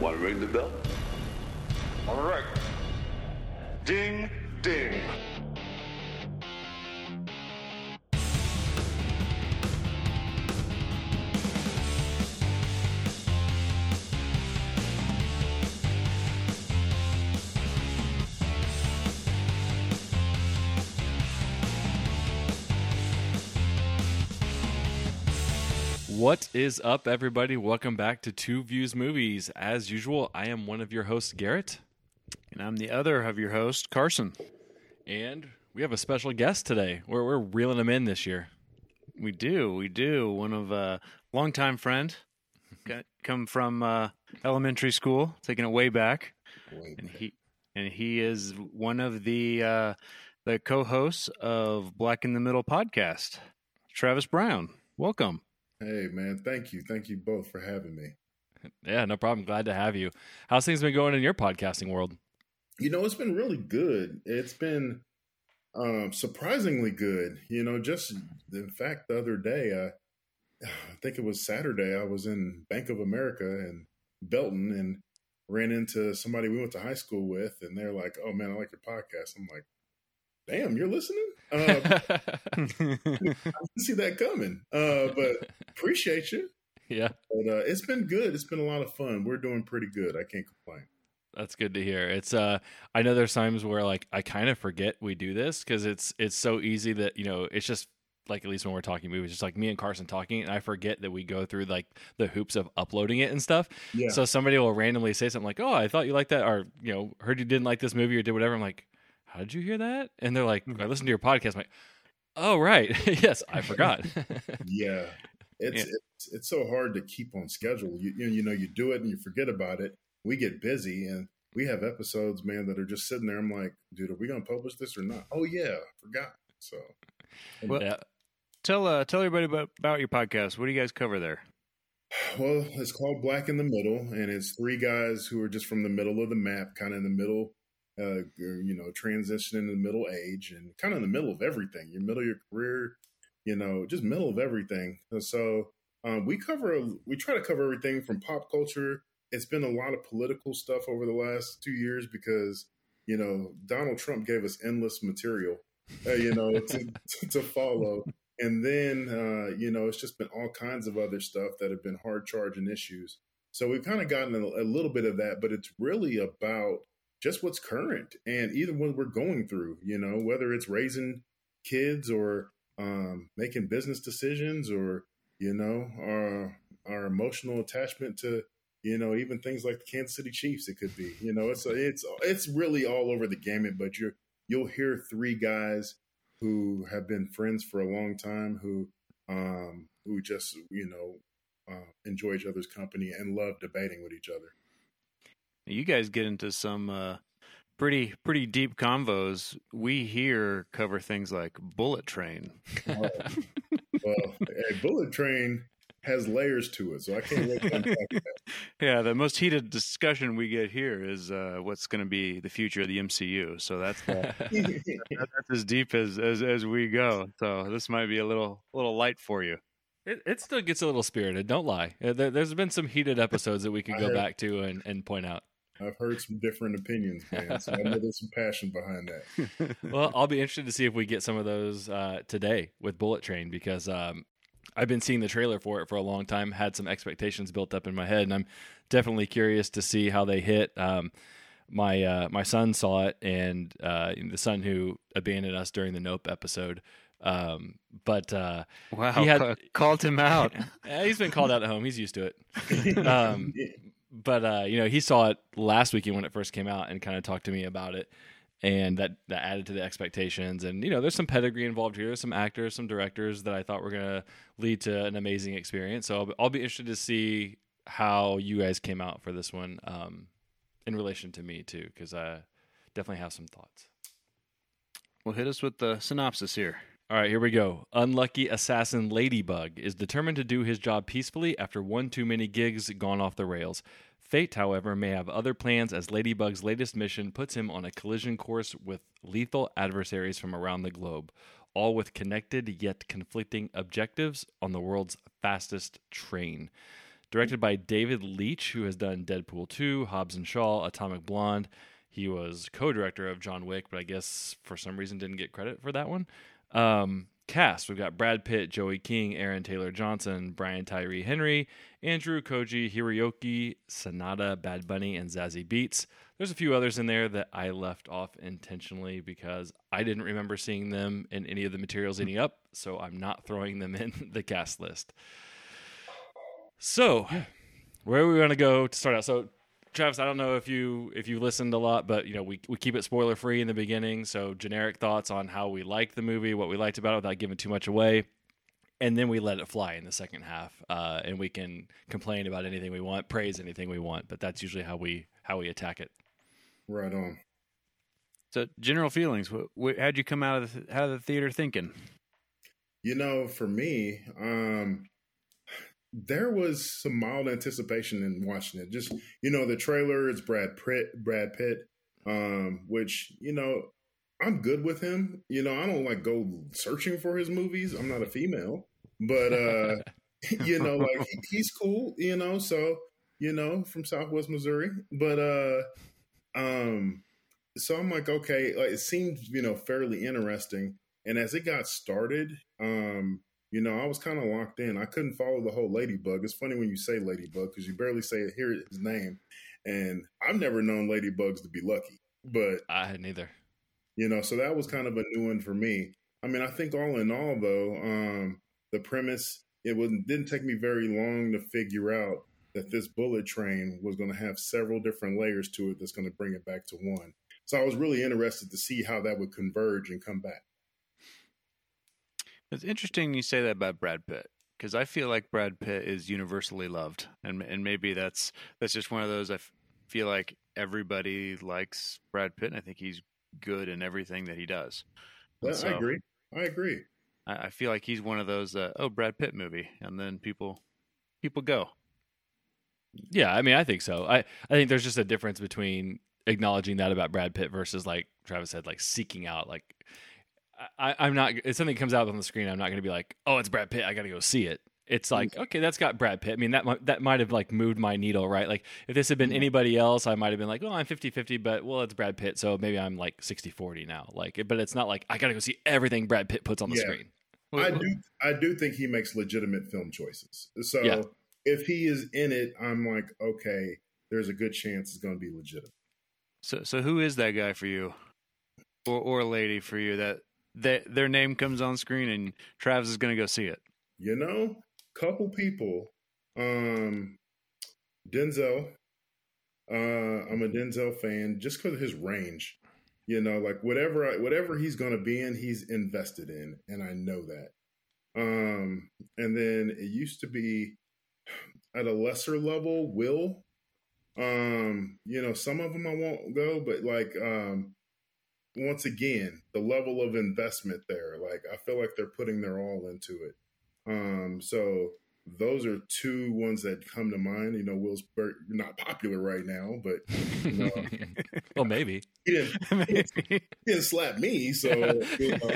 Want to ring the bell? All right. Ding, ding. What is up, everybody? Welcome back to Two Views Movies. As usual, I am one of your hosts, Garrett, And I'm the other of your host, Carson. and we have a special guest today. We're, we're reeling him in this year. We do, we do. One of a uh, longtime friend, got, come from uh, elementary school, taking it way back, and he and he is one of the uh, the co-hosts of Black in the Middle podcast. Travis Brown, welcome. Hey man, thank you, thank you both for having me. Yeah, no problem. Glad to have you. How's things been going in your podcasting world? You know, it's been really good. It's been um, surprisingly good. You know, just in fact, the other day, uh, I think it was Saturday, I was in Bank of America in Belton and ran into somebody we went to high school with, and they're like, "Oh man, I like your podcast." I'm like, "Damn, you're listening." Uh, I didn't see that coming, uh, but appreciate you. yeah, But uh, it's been good. It's been a lot of fun. We're doing pretty good. I can't complain. that's good to hear. It's uh, I know there's times where like I kind of forget we do this because it's it's so easy that you know it's just like at least when we're talking movies, just like me and Carson talking, and I forget that we go through like the hoops of uploading it and stuff. Yeah. So somebody will randomly say something like, "Oh, I thought you liked that," or you know, heard you didn't like this movie or did whatever. I'm like, "How did you hear that?" And they're like, "I listened to your podcast." I'm like, "Oh, right, yes, I forgot." Yeah, it's, Yeah. it's it's so hard to keep on schedule. You, you you know you do it and you forget about it. We get busy and we have episodes, man, that are just sitting there. I'm like, dude, are we gonna publish this or not? Oh yeah, forgot. So Well, yeah, tell uh, tell everybody about, about your podcast. What do you guys cover there? well, it's called Black in the Middle, and it's three guys who are just from the middle of the map, kind of in the middle. Uh, you know, transitioning to middle age and kind of in the middle of everything. Your middle of your career, you know, just middle of everything. And so um, we cover, we try to cover everything from pop culture. It's been a lot of political stuff over the last two years because you know Donald Trump gave us endless material, uh, you know, to, to follow. And then uh, you know it's just been all kinds of other stuff that have been hard charging issues. So we've kind of gotten a, a little bit of that, but it's really about just what's current and even what we're going through. You know, whether it's raising kids or um, making business decisions or you know our our emotional attachment to you know even things like the Kansas City Chiefs. It could be you know it's it's it's really all over the gamut. But you you'll hear three guys who have been friends for a long time who um, who just you know uh, enjoy each other's company and love debating with each other. You guys get into some uh, pretty pretty deep convos. We here cover things like Bullet Train. well, a bullet train has layers to it, so I can't wait to unpack that. Yeah, the most heated discussion we get here is uh, what's going to be the future of the MCU. So that's uh, that's as deep as, as as we go. So this might be a little little light for you. it, it still gets a little spirited. Don't lie. Uh, There, there's been some heated episodes that we could go back to and, and point out. I've heard some different opinions, man. So I know there's some passion behind that. well, I'll be interested to see if we get some of those uh, today with Bullet Train because um, I've been seeing the trailer for it for a long time. Had some expectations built up in my head, and I'm definitely curious to see how they hit. Um, my uh, my son saw it, and uh, the son who abandoned us during the Nope episode. Um, but uh, Wow, He had- called him out. he's been called out at home. He's used to it. Um, but uh, you know, he saw it last weekend when it first came out and kind of talked to me about it, and that that added to the expectations. And you know, there's some pedigree involved here, some actors, some directors that I thought were gonna lead to an amazing experience. So I'll, be- I'll be interested to see how you guys came out for this one um, in relation to me too, because I definitely have some thoughts. Well, hit us with the synopsis here. All right, here we go. Unlucky assassin Ladybug is determined to do his job peacefully after one too many gigs gone off the rails. Fate, however, may have other plans as Ladybug's latest mission puts him on a collision course with lethal adversaries from around the globe, all with connected yet conflicting objectives on the world's fastest train. Directed by David Leitch, who has done Deadpool 2, Hobbs and Shaw, Atomic Blonde. He was co-director of John Wick, but I guess for some reason didn't get credit for that one. Um, cast: We've got Brad Pitt, Joey King, Aaron Taylor Johnson, Brian Tyree Henry, Andrew Koji Hiroyuki, Sanada, Bad Bunny, and Zazie Beetz. There's a few others in there that I left off intentionally because I didn't remember seeing them in any of the materials leading up, so I'm not throwing them in the cast list. So, where are we going to go to start out? So, Travis, I don't know if you if you listened a lot, but you know we we keep it spoiler free in the beginning, so generic thoughts on how we liked the movie, what we liked about it, without giving too much away, and then we let it fly in the second half, uh, and we can complain about anything we want, praise anything we want, but that's usually how we how we attack it. Right on. So, general feelings. Wh- wh- how'd you come out of the, out of the theater thinking? You know, for me, um, there was some mild anticipation in watching it. Just you know, the trailer is Brad Pitt, Brad Pitt, um, which you know, I'm good with him. You know, I don't like go searching for his movies. I'm not a female, but uh, you know, like he, he's cool. You know, so you know, from Southwest Missouri, but uh, um, so I'm like, okay, like, it seemed you know fairly interesting. And as it got started, um, you know, I was kind of locked in. I couldn't follow the whole Ladybug. It's funny when you say Ladybug because you barely say it, hear his name. And I've never known Ladybugs to be lucky, but I had neither. you know, so that was kind of a new one for me. I mean, I think all in all, though, um, the premise it was didn't take me very long to figure out that this bullet train was going to have several different layers to it that's going to bring it back to one. So I was really interested to see how that would converge and come back. It's interesting you say that about Brad Pitt because I feel like Brad Pitt is universally loved, and and maybe that's that's just one of those. I f- feel like everybody likes Brad Pitt, and I think he's good in everything that he does. And I agree. I agree. I, I feel like he's one of those. Uh, oh, Brad Pitt movie, and then people people go. Yeah, I mean, I think so. I I think there's just a difference between acknowledging that about Brad Pitt versus like Travis said, like seeking out like. I, I'm not. If something comes out on the screen, I'm not going to be like, "Oh, it's Brad Pitt. I got to go see it." It's mm. like, okay, that's got Brad Pitt. I mean, that might, that might have like moved my needle, right? Like, if this had been anybody else, I might have been like, "Oh, I'm 50-50, but well, it's Brad Pitt, so maybe I'm like 60-40 now." Like, but it's not like I got to go see everything Brad Pitt puts on the Yeah. screen. I do I do think he makes legitimate film choices. So Yeah. if he is in it, I'm like, okay, there's a good chance it's going to be legitimate. So so who is that guy for you, or or lady for you that that their name comes on screen and Travis is going to go see it? You know, couple people, um, Denzel. Uh, I'm a Denzel fan just because of his range. You know, like whatever I, whatever he's going to be in, he's invested in, and I know that. Um, and then it used to be at a lesser level, Will. Um, you know, some of them I won't go, but like, um, once again, the level of investment there, like I feel like they're putting their all into it. Um, so those are two ones that come to mind. You know, Will's not popular right now, but you know, well, maybe. he didn't Maybe. he didn't slap me, so you know,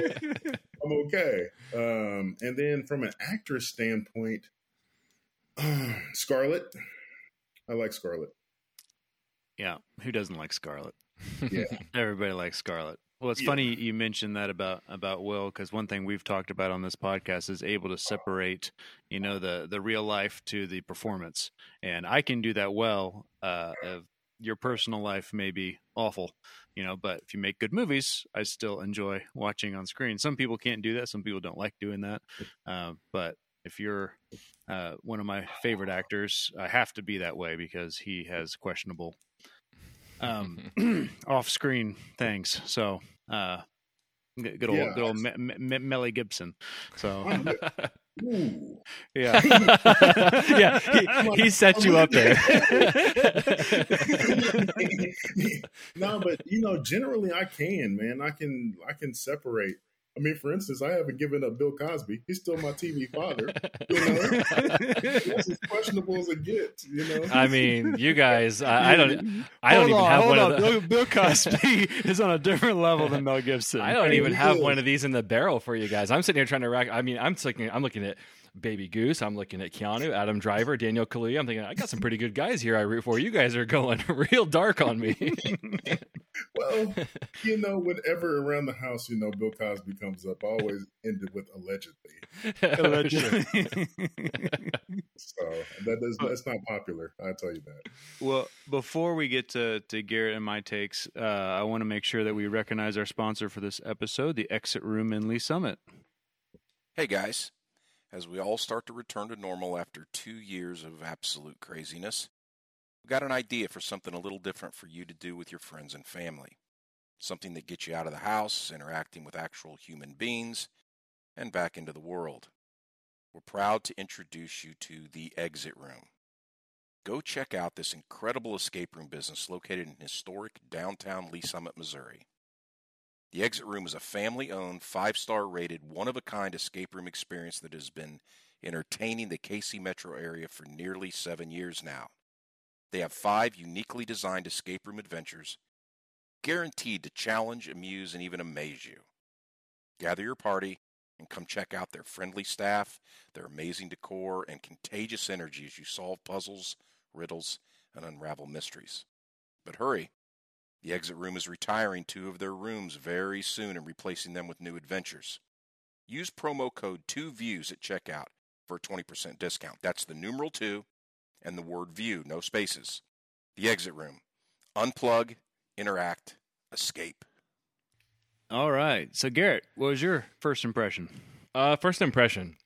I'm okay. Um, and then from an actress standpoint, Scarlett, I like Scarlett. Yeah, who doesn't like Scarlett? Yeah. Everybody likes Scarlett. Well, it's Yeah. funny you mentioned that about about Will because one thing we've talked about on this podcast is able to separate, you know, the the real life to the performance, and I can do that well. Uh, your personal life may be awful, you know, but if you make good movies, I still enjoy watching on screen. Some people can't do that. Some people don't like doing that. Uh, but if you're uh, one of my favorite actors, I have to be that way because he has questionable um, off-screen things. So, uh, good good old, Yeah. good old Me- Me- Melly Gibson. So, Ooh. yeah, yeah, he, he set you up there. no, but you know, generally I can, man. I can I can separate. I mean, for instance, I haven't given up Bill Cosby. He's still my TV father. You know, that's as questionable as it gets. You know, I mean, you guys, I, I don't, I don't Hold even on, have hold one on. of the. Bill, Bill Cosby is on a different level than Mel Gibson. I don't Hey, even have do. one of these in the barrel for you guys. I'm sitting here trying to rack. I mean, I'm looking. I'm looking at Baby Goose. I'm looking at Keanu, Adam Driver, Daniel Kaluuya. I'm thinking I got some pretty good guys here. I root for. You guys are going real dark on me. well, you know, whenever around the house, you know, Bill Cosby comes up, I always ended with allegedly. Allegedly. So that is that's not popular. I tell you that. well, before we get to, to Garrett and my takes, uh, I want to make sure that we recognize our sponsor for this episode, the Exit Room in Lee Summit. Hey guys, as we all start to return to normal after two years of absolute craziness, we've got an idea for something a little different for you to do with your friends and family. Something that gets you out of the house, interacting with actual human beings, and back into the world. We're proud to introduce you to the Exit Room. Go check out this incredible escape room business located in historic downtown Lee Summit, Missouri. The Exit Room is a family owned, five star rated, one of a kind escape room experience that has been entertaining the KC metro area for nearly seven years now. They have five uniquely designed escape room adventures, guaranteed to challenge, amuse, and even amaze you. Gather your party and come check out their friendly staff, their amazing decor, and contagious energy as you solve puzzles, riddles, and unravel mysteries. But hurry! The exit room is retiring two of their rooms very soon and replacing them with new adventures. Use promo code 2VIEWS at checkout for a 20% discount. That's the numeral 2 and the word view, no spaces. The exit room. Unplug, interact, escape. All right. So, Garrett, what was your first impression? Uh, first impression.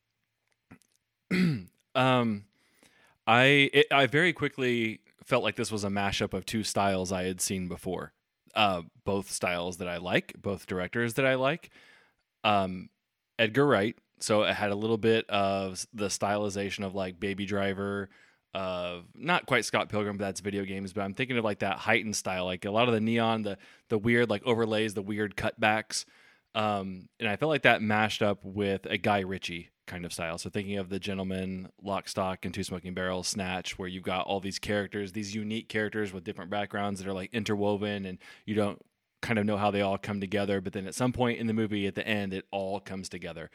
um, I it, I very quickly felt like this was a mashup of two styles I had seen before. Uh, both styles that I like, both directors that I like. Um, Edgar Wright, so it had a little bit of the stylization of like Baby Driver, of not quite Scott Pilgrim, but that's video games. But I'm thinking of like that heightened style, like a lot of the neon, the the weird like overlays, the weird cutbacks. Um, and I felt like that mashed up with a Guy Ritchie kind of style. So thinking of the Gentleman, Lock, Stock, and Two Smoking Barrels, Snatch, where you've got all these characters, these unique characters with different backgrounds that are like interwoven, and you don't kind of know how they all come together. But then at some point in the movie, at the end, it all comes together.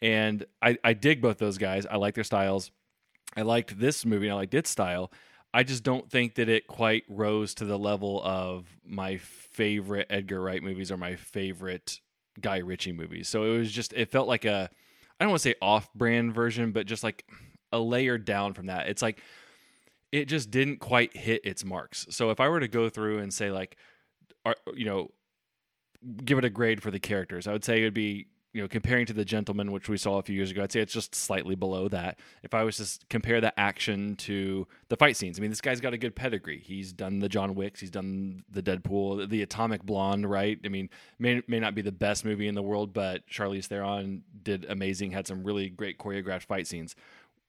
And I, I dig both those guys. I like their styles. I liked this movie. I liked its style. I just don't think that it quite rose to the level of my favorite Edgar Wright movies or my favorite Guy Ritchie movies. So it was just it felt like a I don't want to say off-brand version, but just like a layer down from that. It's like it just didn't quite hit its marks. So if I were to go through and say like are, you know give it a grade for the characters, I would say it would be you know, comparing to the gentleman, which we saw a few years ago, I'd say it's just slightly below that. If I was to compare the action to the fight scenes, I mean, this guy's got a good pedigree. He's done the John Wicks, he's done the Deadpool, the Atomic Blonde, right? I mean, may may not be the best movie in the world, but Charlize Theron did amazing. Had some really great choreographed fight scenes.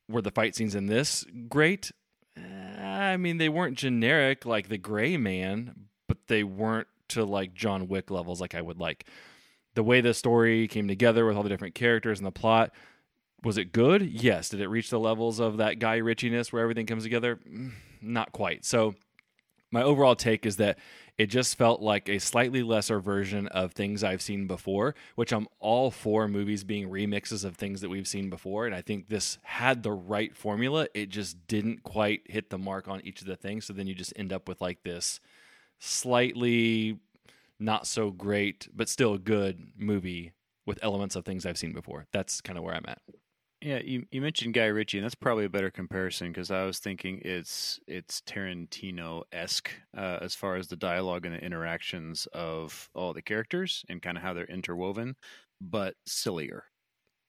Were the fight scenes in this great? Uh, I mean, they weren't generic like the Gray Man, but they weren't to like John Wick levels like I would like the way the story came together with all the different characters and the plot was it good yes did it reach the levels of that Guy Ritchie-ness where everything comes together Mm, not quite so my overall take is that it just felt like a slightly lesser version of things I've seen before, which I'm all for movies being remixes of things that we've seen before. And I think this had the right formula. It just didn't quite hit the mark on each of the things. So then you just end up with like this slightly not so great, but still a good movie with elements of things I've seen before. That's kind of where I'm at. Yeah, you, you mentioned Guy Ritchie, and that's probably a better comparison because I was thinking it's it's Tarantino esque uh, as far as the dialogue and the interactions of all the characters and kind of how they're interwoven, but sillier.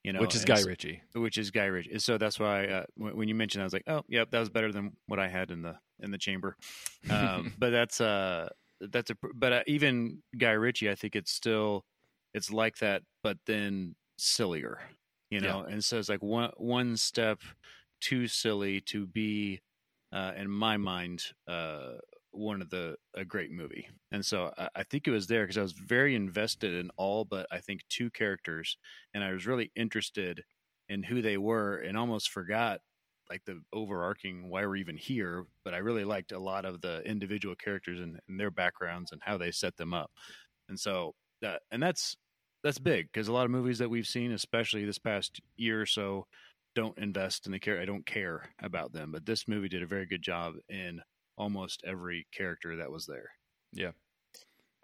You know, which is Guy Ritchie. which is Guy Ritchie. So that's why uh, when, when you mentioned, I was like, oh, yep, that was better than what I had in the in the chamber. Um, but that's uh that's a but uh, even Guy Ritchie, I think it's still it's like that, but then sillier, you know. And so it's like one one step too silly to be, uh, in my mind, uh, one of the a great movie. And so I, I think it was there because I was very invested in all but I think two characters, and I was really interested in who they were, and almost forgot like the overarching why we're even here. But I really liked a lot of the individual characters and, and their backgrounds and how they set them up. And so that and that's that's big because a lot of movies that we've seen, especially this past year or so, don't invest in the character. I don't care about them. But this movie did a very good job in almost every character that was there. Yeah.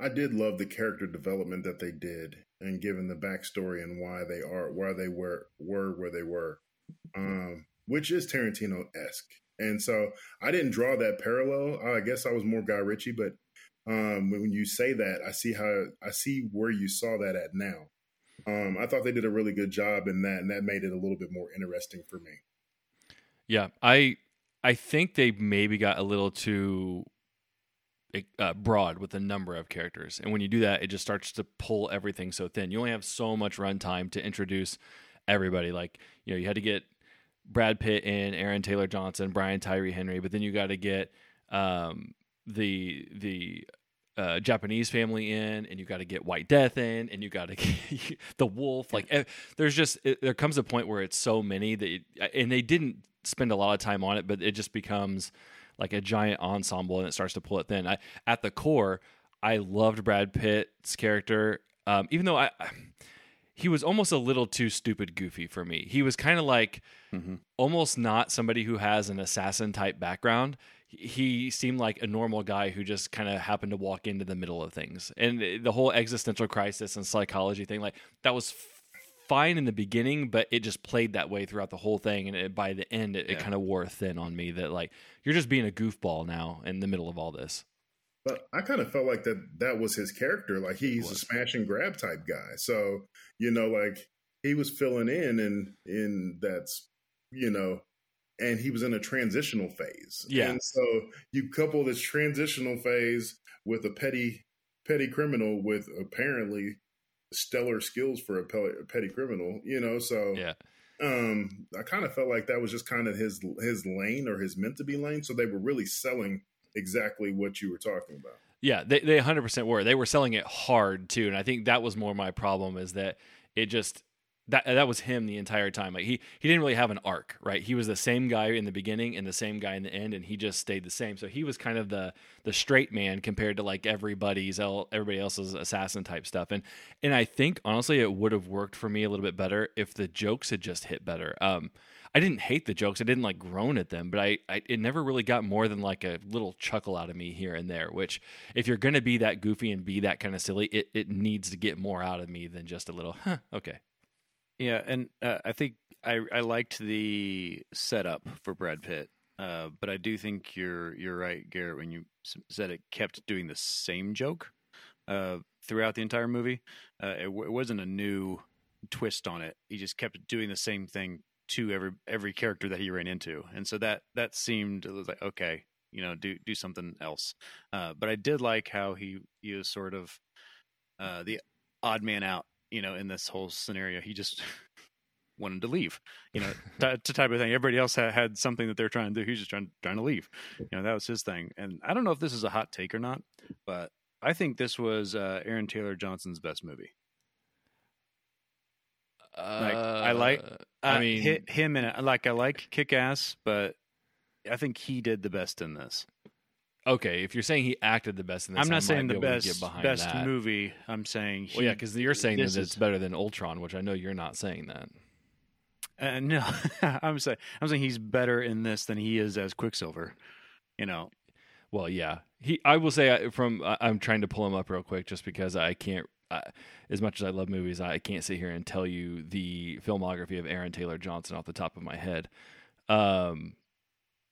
I did love the character development that they did and given the backstory and why they are why they were were where they were. Um, which is Tarantino esque. And so I didn't draw that parallel. I guess I was more Guy Ritchie, but um, when you say that, I see how I see where you saw that at now. Um, I thought they did a really good job in that, and that made it a little bit more interesting for me. Yeah, I I think they maybe got a little too uh, broad with the number of characters, and when you do that, it just starts to pull everything so thin. You only have so much runtime to introduce everybody. Like you know, you had to get Brad Pitt in, Aaron Taylor Johnson, Brian Tyree Henry, but then you got to get um, the the uh, Japanese family in, and you got to get White Death in, and you got to get the Wolf. Like, eh, there's just it, there comes a point where it's so many that, it, and they didn't spend a lot of time on it, but it just becomes like a giant ensemble, and it starts to pull it thin. I, at the core, I loved Brad Pitt's character, um, even though I. He was almost a little too stupid goofy for me. He was kind of like mm-hmm. almost not somebody who has an assassin type background he seemed like a normal guy who just kind of happened to walk into the middle of things. And the whole existential crisis and psychology thing, like that was fine in the beginning, but it just played that way throughout the whole thing. And it, by the end, it, yeah. it kind of wore thin on me that like you're just being a goofball now in the middle of all this. But I kind of felt like that that was his character. Like he's a smash and grab type guy. So you know, like he was filling in, and in that's you know and he was in a transitional phase. Yeah. And so you couple this transitional phase with a petty petty criminal with apparently stellar skills for a petty criminal, you know, so Yeah. Um I kind of felt like that was just kind of his his lane or his meant to be lane, so they were really selling exactly what you were talking about. Yeah, they they 100% were. They were selling it hard too, and I think that was more my problem is that it just that that was him the entire time. Like he he didn't really have an arc, right? He was the same guy in the beginning and the same guy in the end, and he just stayed the same. So he was kind of the the straight man compared to like everybody's everybody else's assassin type stuff. And and I think honestly it would have worked for me a little bit better if the jokes had just hit better. Um, I didn't hate the jokes. I didn't like groan at them, but I, I it never really got more than like a little chuckle out of me here and there. Which, if you're gonna be that goofy and be that kind of silly, it, it needs to get more out of me than just a little, huh, okay. Yeah, and uh, I think I I liked the setup for Brad Pitt, uh, but I do think you're you're right, Garrett, when you said it kept doing the same joke uh, throughout the entire movie. Uh, it, it, wasn't a new twist on it. He just kept doing the same thing to every every character that he ran into, and so that that seemed was like okay, you know, do do something else. Uh, but I did like how he he was sort of uh, the odd man out you know, in this whole scenario, he just wanted to leave. You know, t- type of thing. Everybody else had, had something that they're trying to do. He's just trying trying to leave. You know, that was his thing. And I don't know if this is a hot take or not, but I think this was uh, Aaron Taylor Johnson's best movie. Like I like, uh, I mean, him and like I like Kick Ass, but I think he did the best in this. Okay, if you're saying he acted the best in this, I'm not I saying the best best that. movie. I'm saying he, well, yeah, because you're saying that it's better than Ultron, which I know you're not saying that. Uh, no, I'm saying I'm saying he's better in this than he is as Quicksilver. You know. Well, yeah, he. I will say uh, from I'm trying to pull him up real quick just because I can't. As much as I love movies, I can't sit here and tell you the filmography of Aaron Taylor Johnson off the top of my head. Um,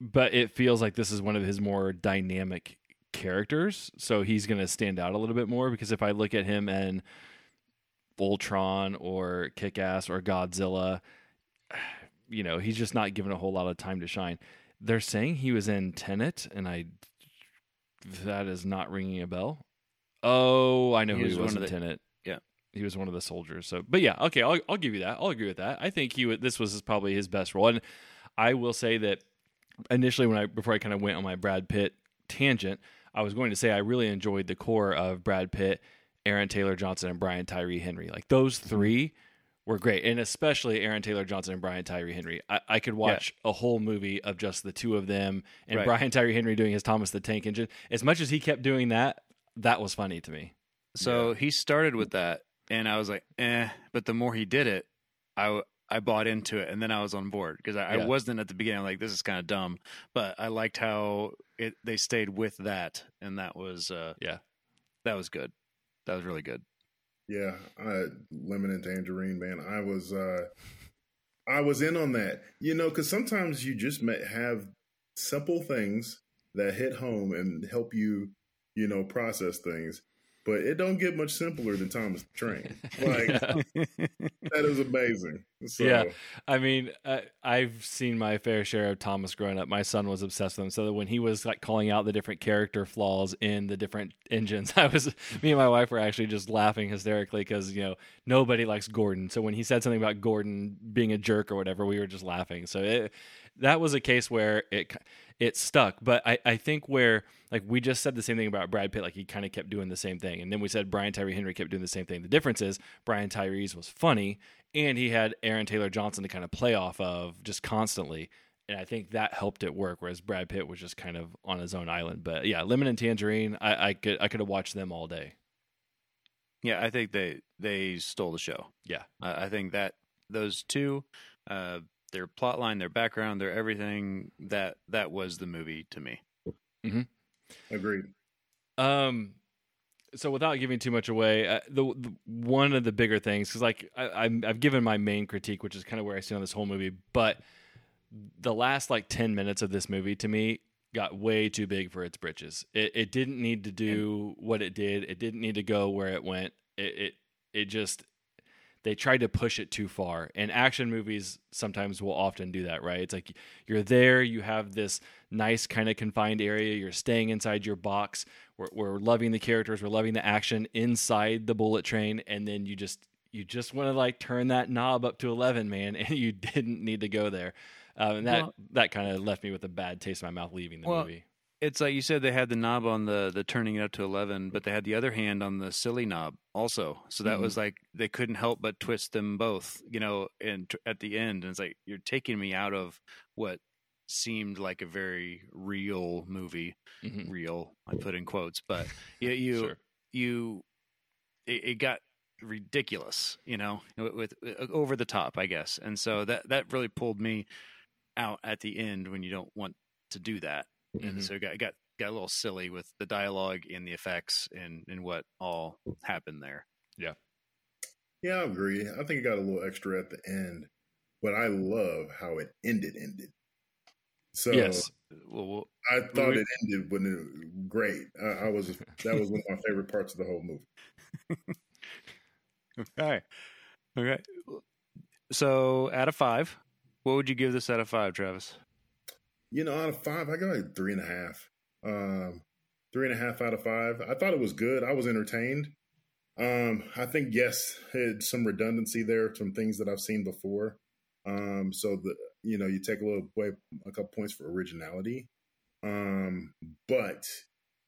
but it feels like this is one of his more dynamic characters, so he's going to stand out a little bit more. Because if I look at him and Ultron or Kick Ass or Godzilla, you know, he's just not given a whole lot of time to shine. They're saying he was in Tenet, and I that is not ringing a bell. Oh, I know he who was he was in the, Tenet. Yeah, he was one of the soldiers. So, but yeah, okay, I'll I'll give you that. I'll agree with that. I think he would, this was probably his best role, and I will say that initially when I before I kind of went on my Brad Pitt tangent, I was going to say I really enjoyed the core of Brad Pitt, Aaron Taylor Johnson, and Brian Tyree Henry. Like those mm-hmm. three were great, and especially Aaron Taylor Johnson and Brian Tyree Henry. I, I could watch yeah. a whole movie of just the two of them and right. Brian Tyree Henry doing his Thomas the Tank Engine. As much as he kept doing that, that was funny to me. So yeah. he started with that, and I was like, eh. But the more he did it, I I bought into it, and then I was on board because I, Yeah. I wasn't at the beginning. Like this is kind of dumb, but I liked how it they stayed with that, and that was uh, Yeah. that was good. That was really good. Yeah, I, lemon and tangerine, man. I was, uh, I was in on that. You know, because sometimes you just may have simple things that hit home and help you, you know, process things. But it don't get much simpler than Thomas the Train. Like that is amazing. So, Yeah. I mean, uh, I've seen my fair share of Thomas growing up. My son was obsessed with him. So that when he was like calling out the different character flaws in the different engines, I was, me and my wife were actually just laughing hysterically because, you know, nobody likes Gordon. So when he said something about Gordon being a jerk or whatever, we were just laughing. So it, that was a case where it, it stuck. But I, I think where, like, we just said the same thing about Brad Pitt. Like, he kind of kept doing the same thing. And then we said Brian Tyree Henry kept doing the same thing. The difference is Brian Tyree's was funny and he had Aaron Taylor Johnson to kind of play off of just constantly. And I think that helped it work, whereas Brad Pitt was just kind of on his own island. But yeah, Lemon and Tangerine, I, I could I could have watched them all day. Yeah, I think they they stole the show. Yeah. I I think that those two, uh, their plot line, their background, their everything that that was the movie to me. agreed. Um, so without giving too much away, uh, the, the one of the bigger things because like I, I'm, I've given my main critique, which is kind of where I stand on this whole movie, but the last like ten minutes of this movie to me got way too big for its britches. It, it didn't need to do what it did. It didn't need to go where it went. It, it it just they tried to push it too far. And action movies sometimes will often do that, right? It's like you're there, you have this nice kind of confined area, you're staying inside your box. We're, we're loving the characters, we're loving the action inside the bullet train, and then you just you just want to like turn that knob up to 11 man and you didn't need to go there um, and that Well- that kind of left me with a bad taste in my mouth leaving the Well, movie It's like you said they had the knob on the the turning it up to eleven, but they had the other hand on the silly knob also. So that was like they couldn't help but twist them both, you know, and at the end, and it's like you're taking me out of what seemed like a very real movie. Mhm. Real, I put in quotes, but you you Sure. you it, it got ridiculous, you know, with, with uh, over the top, I guess, and so that that really pulled me out at the end when you don't want to do that and Mhm. so it got got got a little silly with the dialogue and the effects and and what all happened there. Yeah, Yeah, I agree. I think it got a little extra at the end, but I love how it ended. Ended. So yes Well, well I thought we- it ended when it great. I, I was that was one of my favorite parts of the whole movie. all right, okay. So out of five, what would you give this out of five, Travis? You know, out of five, I got like three and a half. Um, three and a half out of five. I thought it was good. I was entertained. Um, I think yes, had some redundancy there, some things that I've seen before. Um, so the you know you take a little away a couple points for originality. Um, but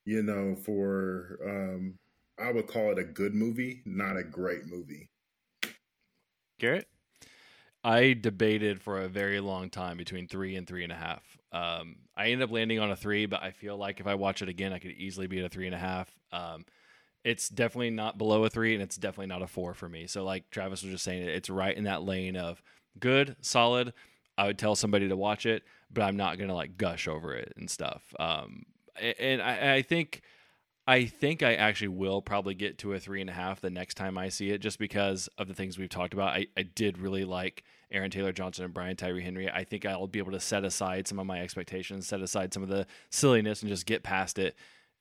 you know for um, I would call it a good movie, not a great movie. Garrett? I debated for a very long time between three and three and a half. Um, I ended up landing on a three, but I feel like if I watch it again, I could easily be at a three and a half. Um, it's definitely not below a three, and it's definitely not a four for me. So, like Travis was just saying, it's right in that lane of good, solid. I would tell somebody to watch it, but I'm not gonna like gush over it and stuff. Um, and I, I think I think I actually will probably get to a three and a half the next time I see it, just because of the things we've talked about. I, I did really like Aaron Taylor Johnson and Brian Tyree Henry. I think I'll be able to set aside some of my expectations, set aside some of the silliness, and just get past it.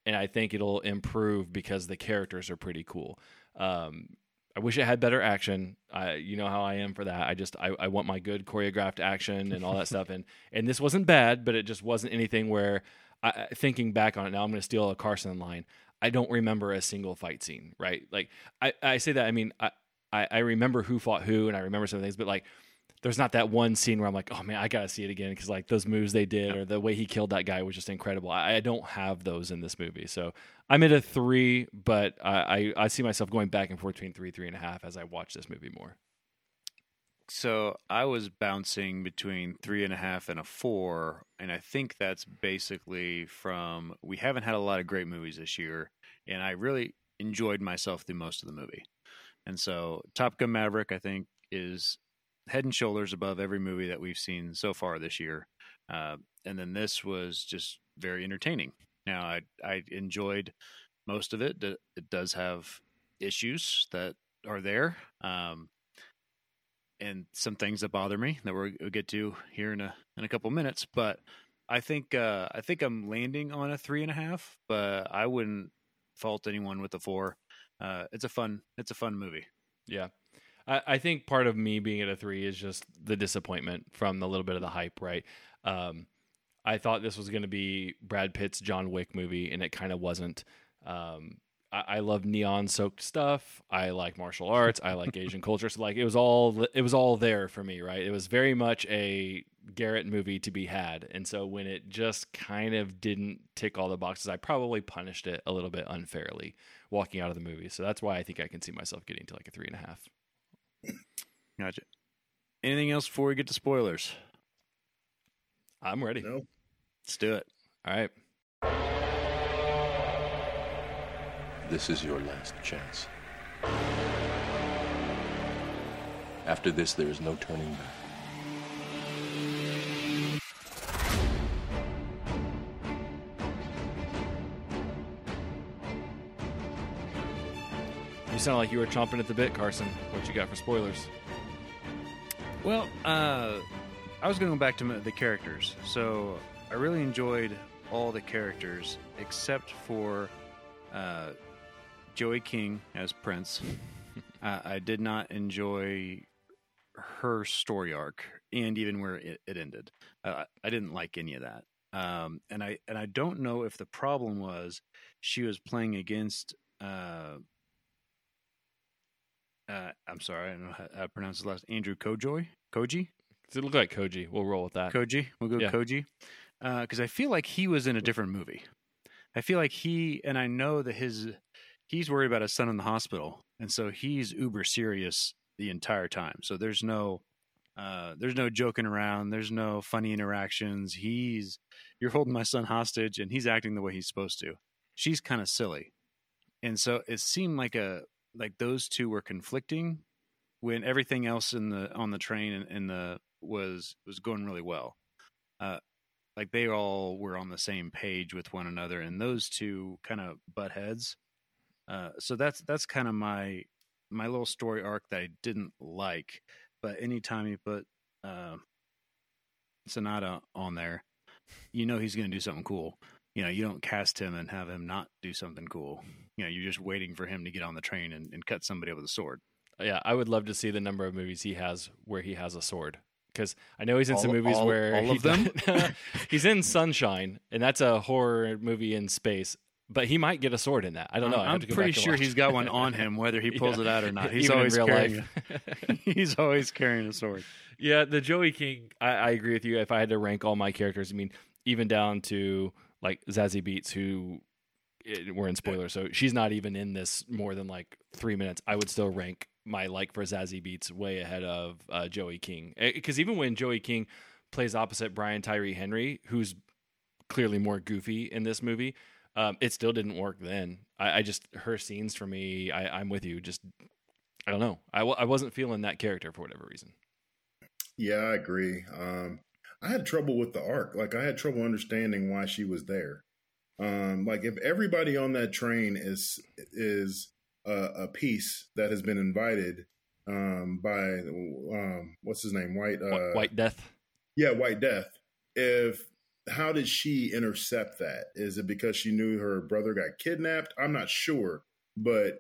And I think it'll improve because the characters are pretty cool. Um, I wish it had better action. I, you know how I am for that. I just I, I want my good choreographed action and all that stuff. And and this wasn't bad, but it just wasn't anything where I, thinking back on it now, I'm going to steal a Carson line. I don't remember a single fight scene, right? Like I, I say that I mean I, I I remember who fought who and I remember some things, but like there's not that one scene where I'm like, oh man, I gotta see it again because like those moves they did or the way he killed that guy was just incredible. I, I don't have those in this movie, so I'm at a three, but I, I I see myself going back and forth between three, three and a half as I watch this movie more. So I was bouncing between three and a half and a four, and I think that's basically from we haven't had a lot of great movies this year, and I really enjoyed myself through most of the movie. And so Top Gun Maverick, I think, is head and shoulders above every movie that we've seen so far this year. Uh, and then this was just very entertaining. Now, I I enjoyed most of it. It does have issues that are there, um, and some things that bother me that we'll get to here in a in a couple minutes. But I think uh, I think I'm landing on a three and a half, but I wouldn't fault anyone with a four. Uh, it's a fun it's a fun movie. Yeah. I, I think part of me being at a three is just the disappointment from the little bit of the hype, right? Um, I thought this was going to be Brad Pitt's John Wick movie, and it kind of wasn't. Um, I, I love neon soaked stuff. I like martial arts. I like Asian culture. So like it was all it was all there for me, right? It was very much a Garrett movie to be had. And so when it just kind of didn't tick all the boxes, I probably punished it a little bit unfairly walking out of the movie. So that's why I think I can see myself getting to like a three and a half. Gotcha. Anything else before we get to spoilers? I'm ready. No. Let's do it. All right. This is your last chance. After this, there is no turning back. You sound like you were chomping at the bit, Carson. What you got for spoilers? Well, uh, I was going to go back to the characters. So I really enjoyed all the characters except for uh, Joey King as Prince. uh, I did not enjoy her story arc and even where it, it ended. Uh, I didn't like any of that. Um, and I and I don't know if the problem was she was playing against. Uh, uh, I'm sorry, I don't know how to pronounce his last. Andrew Kojoy, Koji. Does it look like Koji? We'll roll with that. Koji, we'll go Yeah. Koji, because I feel like he was in a different movie. I feel like he and I know that his he's worried about his son in the hospital, and so he's uber serious the entire time. So there's no uh, there's no joking around. There's no funny interactions. He's you're holding my son hostage, and he's acting the way he's supposed to. She's kind of silly, and so it seemed like a like those two were conflicting when everything else in the on the train and, and the was was going really well. Uh, like they all were on the same page with one another, and those two kind of butt heads. Uh, so that's that's kind of my my little story arc that I didn't like. But anytime you put uh, Sanada on there, you know he's going to do something cool. You know, you don't cast him and have him not do something cool. You know, you're just waiting for him to get on the train and, and cut somebody with a sword. Yeah, I would love to see the number of movies he has where he has a sword. Because I know he's in some movies all- where all he of them? he's in Sunshine, and that's a horror movie in space. But he might get a sword in that. I don't know. I have I'm pretty sure he's got one on him, whether he pulls Yeah. it out or not. He's Even in always real carrying. he's always carrying a sword. Yeah, the Joey King. I, I agree with you. If I had to rank all my characters, I mean, even down to like Zazie Beetz, who it, we're in spoiler, so she's not even in this more than like three minutes. I would still rank my like for Zazie Beetz way ahead of uh, Joey King. Because even when Joey King plays opposite Brian Tyree Henry, who's clearly more goofy in this movie, um, it still didn't work then. I, I just her scenes for me. I, I'm with you. Just I don't know. I, w- I wasn't feeling that character for whatever reason. Yeah, I agree. Um, I had trouble with the arc. Like, I had trouble understanding why she was there. Um, like, if everybody on that train is is a, a piece that has been invited um, by um, what's his name, White uh, White Death. Yeah, White Death. If how did she intercept that? Is it because she knew her brother got kidnapped? I'm not sure, but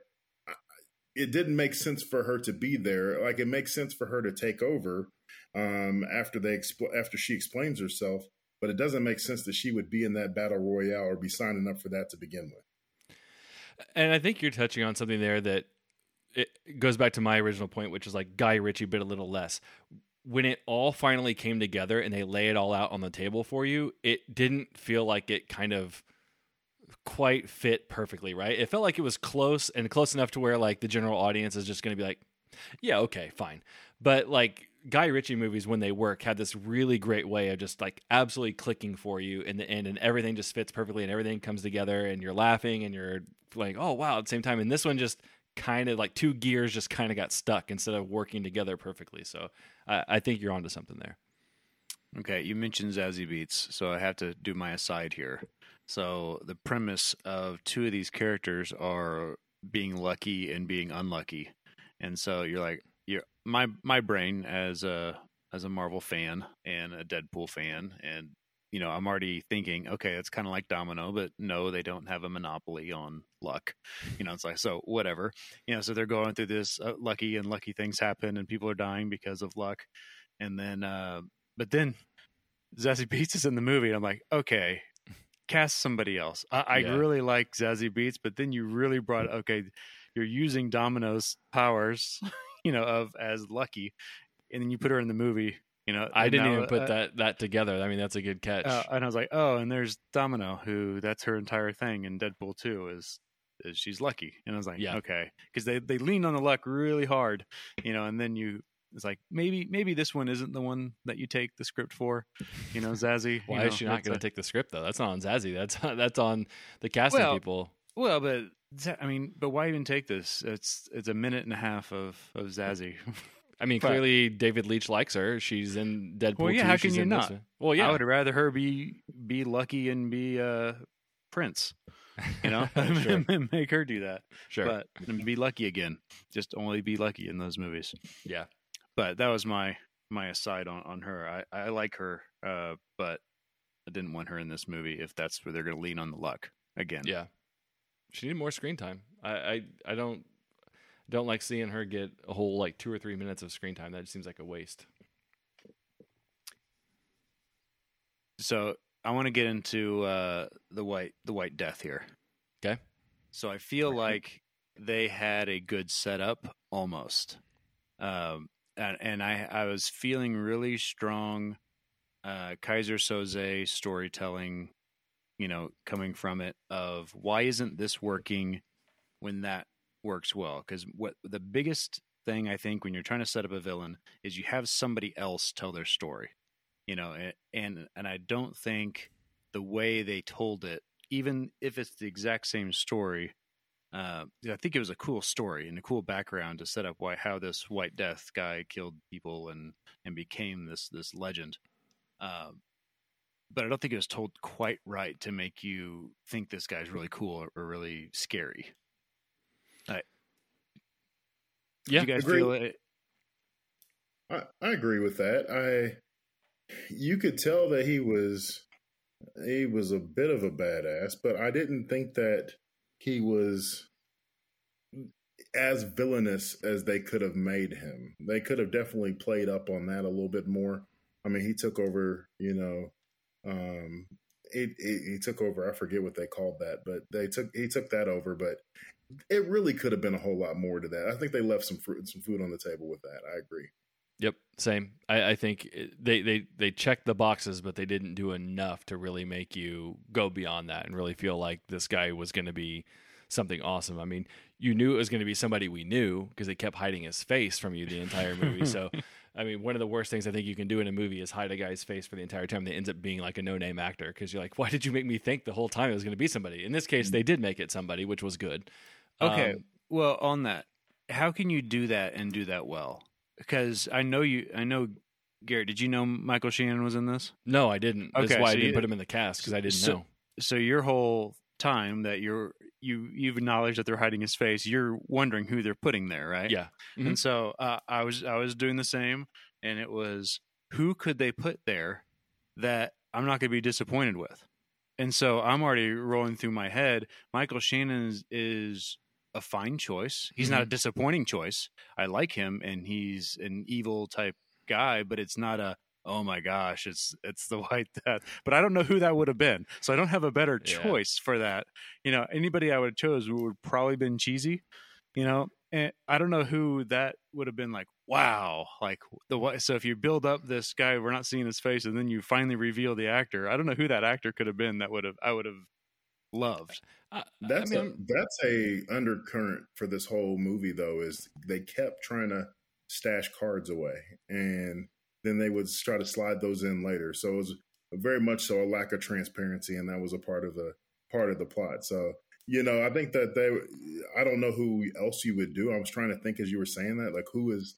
it didn't make sense for her to be there. Like it makes sense for her to take over um, after they expl- after she explains herself, but it doesn't make sense that she would be in that battle royale or be signing up for that to begin with. And I think you're touching on something there that it goes back to my original point, which is like Guy Ritchie, but a little less. When it all finally came together and they lay it all out on the table for you, it didn't feel like it kind of quite fit perfectly, right? It felt like it was close and close enough to where like the general audience is just going to be like, yeah, okay, fine. But like Guy Ritchie movies, when they work, had this really great way of just like absolutely clicking for you in the end, and everything just fits perfectly, and everything comes together, and you're laughing, and you're like, oh wow, at the same time. And this one just kind of like two gears just kind of got stuck instead of working together perfectly. So I, I think you're onto something there. Okay, you mentioned Zazie Beetz, so I have to do my aside here. So the premise of two of these characters are being lucky and being unlucky, and so you're like, you're my my brain as a as a Marvel fan and a Deadpool fan, and you know I'm already thinking, okay, it's kind of like Domino, but no, they don't have a monopoly on luck. You know, it's like so whatever. You know, so they're going through this uh, lucky and lucky things happen, and people are dying because of luck, and then. uh but then Zazie Beetz is in the movie, and I'm like, okay, cast somebody else. I, I Yeah. really like Zazie Beetz, but then you really brought okay, you're using Domino's powers, you know, of as Lucky, and then you put her in the movie. You know, I didn't now, even put uh, that that together. I mean, that's a good catch. uh, and I was like, oh, and there's Domino, who that's her entire thing in Deadpool 2 is is she's lucky. And I was like, Yeah. okay, because they they lean on the luck really hard, you know, and then you. It's like maybe maybe this one isn't the one that you take the script for, you know, Zazie. you Why know, is she not going to take the script though? That's not on Zazie. That's that's on the casting Well, people. Well, but I mean, but why even take this? It's it's a minute and a half of of Zazie. I mean, but- clearly David Leitch likes her. She's in Deadpool. Well, yeah, 2. how She's can you in this not? Well, yeah, I would rather her be be lucky and be uh Prince, you know, Sure. make her do that. sure. But and be lucky again. Just only be lucky in those movies. yeah, But that was my my aside on on her. I I like her, uh, but I didn't want her in this movie if that's where they're going to lean on the luck again. yeah. She needed more screen time. I, I I don't don't like seeing her get a whole like two or three minutes of screen time. That seems like a waste. So I want to get into uh, the white the White Death here. Okay. So I feel like they had a good setup almost, um, and, and I I was feeling really strong uh, Keyser Soze storytelling, you know, coming from it of why isn't this working when that works well? Because what the biggest thing I think when you're trying to set up a villain is you have somebody else tell their story, you know, and and, I don't think the way they told it, even if it's the exact same story, uh, I think it was a cool story and a cool background to set up why how this White Death guy killed people and and became this this legend. Um, but I don't think it was told quite right to make you think this guy's really cool or, or really scary. I, Yeah, you guys agree. feel it? I, I agree with that. I you could tell that he was he was a bit of a badass, but I didn't think that he was as villainous as they could have made him. They could have definitely played up on that a little bit more. I mean, he took over, you know, um it, it, he took over. I forget what they called that, but they took he took that over. But it really could have been a whole lot more to that. I think they left some fruit, some food on the table with that. I agree. Yep, same. I, I think they, they they checked the boxes, but they didn't do enough to really make you go beyond that and really feel like this guy was going to be something awesome. I mean, you knew it was going to be somebody we knew because they kept hiding his face from you the entire movie. so, I mean, one of the worst things I think you can do in a movie is hide a guy's face for the entire time. That ends up being like a no-name actor because you're like, why did you make me think the whole time it was going to be somebody? In this case, they did make it somebody, which was good. Okay. Um, well, on that, how can you do that and do that well? Because I know you. I know Garrett. Did you know Michael Shannon was in this? no, I didn't. That's Okay, why I didn't you- put him in the cast because I didn't so- know. So your whole time that you're you you've acknowledged that they're hiding his face, you're wondering who they're putting there, right? Yeah. Mhm. And so uh, I was I was doing the same, and it was who could they put there that I'm not going to be disappointed with. And so I'm already rolling through my head. Michael Shannon is, is a fine choice. He's not a disappointing choice. I like him, and he's an evil type guy, but it's not a oh my gosh, it's it's the White Death. But I don't know who that would have been, so I don't have a better Yeah. choice for that. You know, anybody I would have chose would probably been cheesy. You know, and I don't know who that would have been like. Wow, like the what? So if you build up this guy, we're not seeing his face, and then you finally reveal the actor. I don't know who that actor could have been. That would have I would have loved. I- That's I a mean, that's a undercurrent for this whole movie though is they kept trying to stash cards away and then they would try to slide those in later. So it was very much so a lack of transparency and that was a part of the part of the plot. So you know, I think that they. I don't know who else you would do. I was trying to think as you were saying that, like who is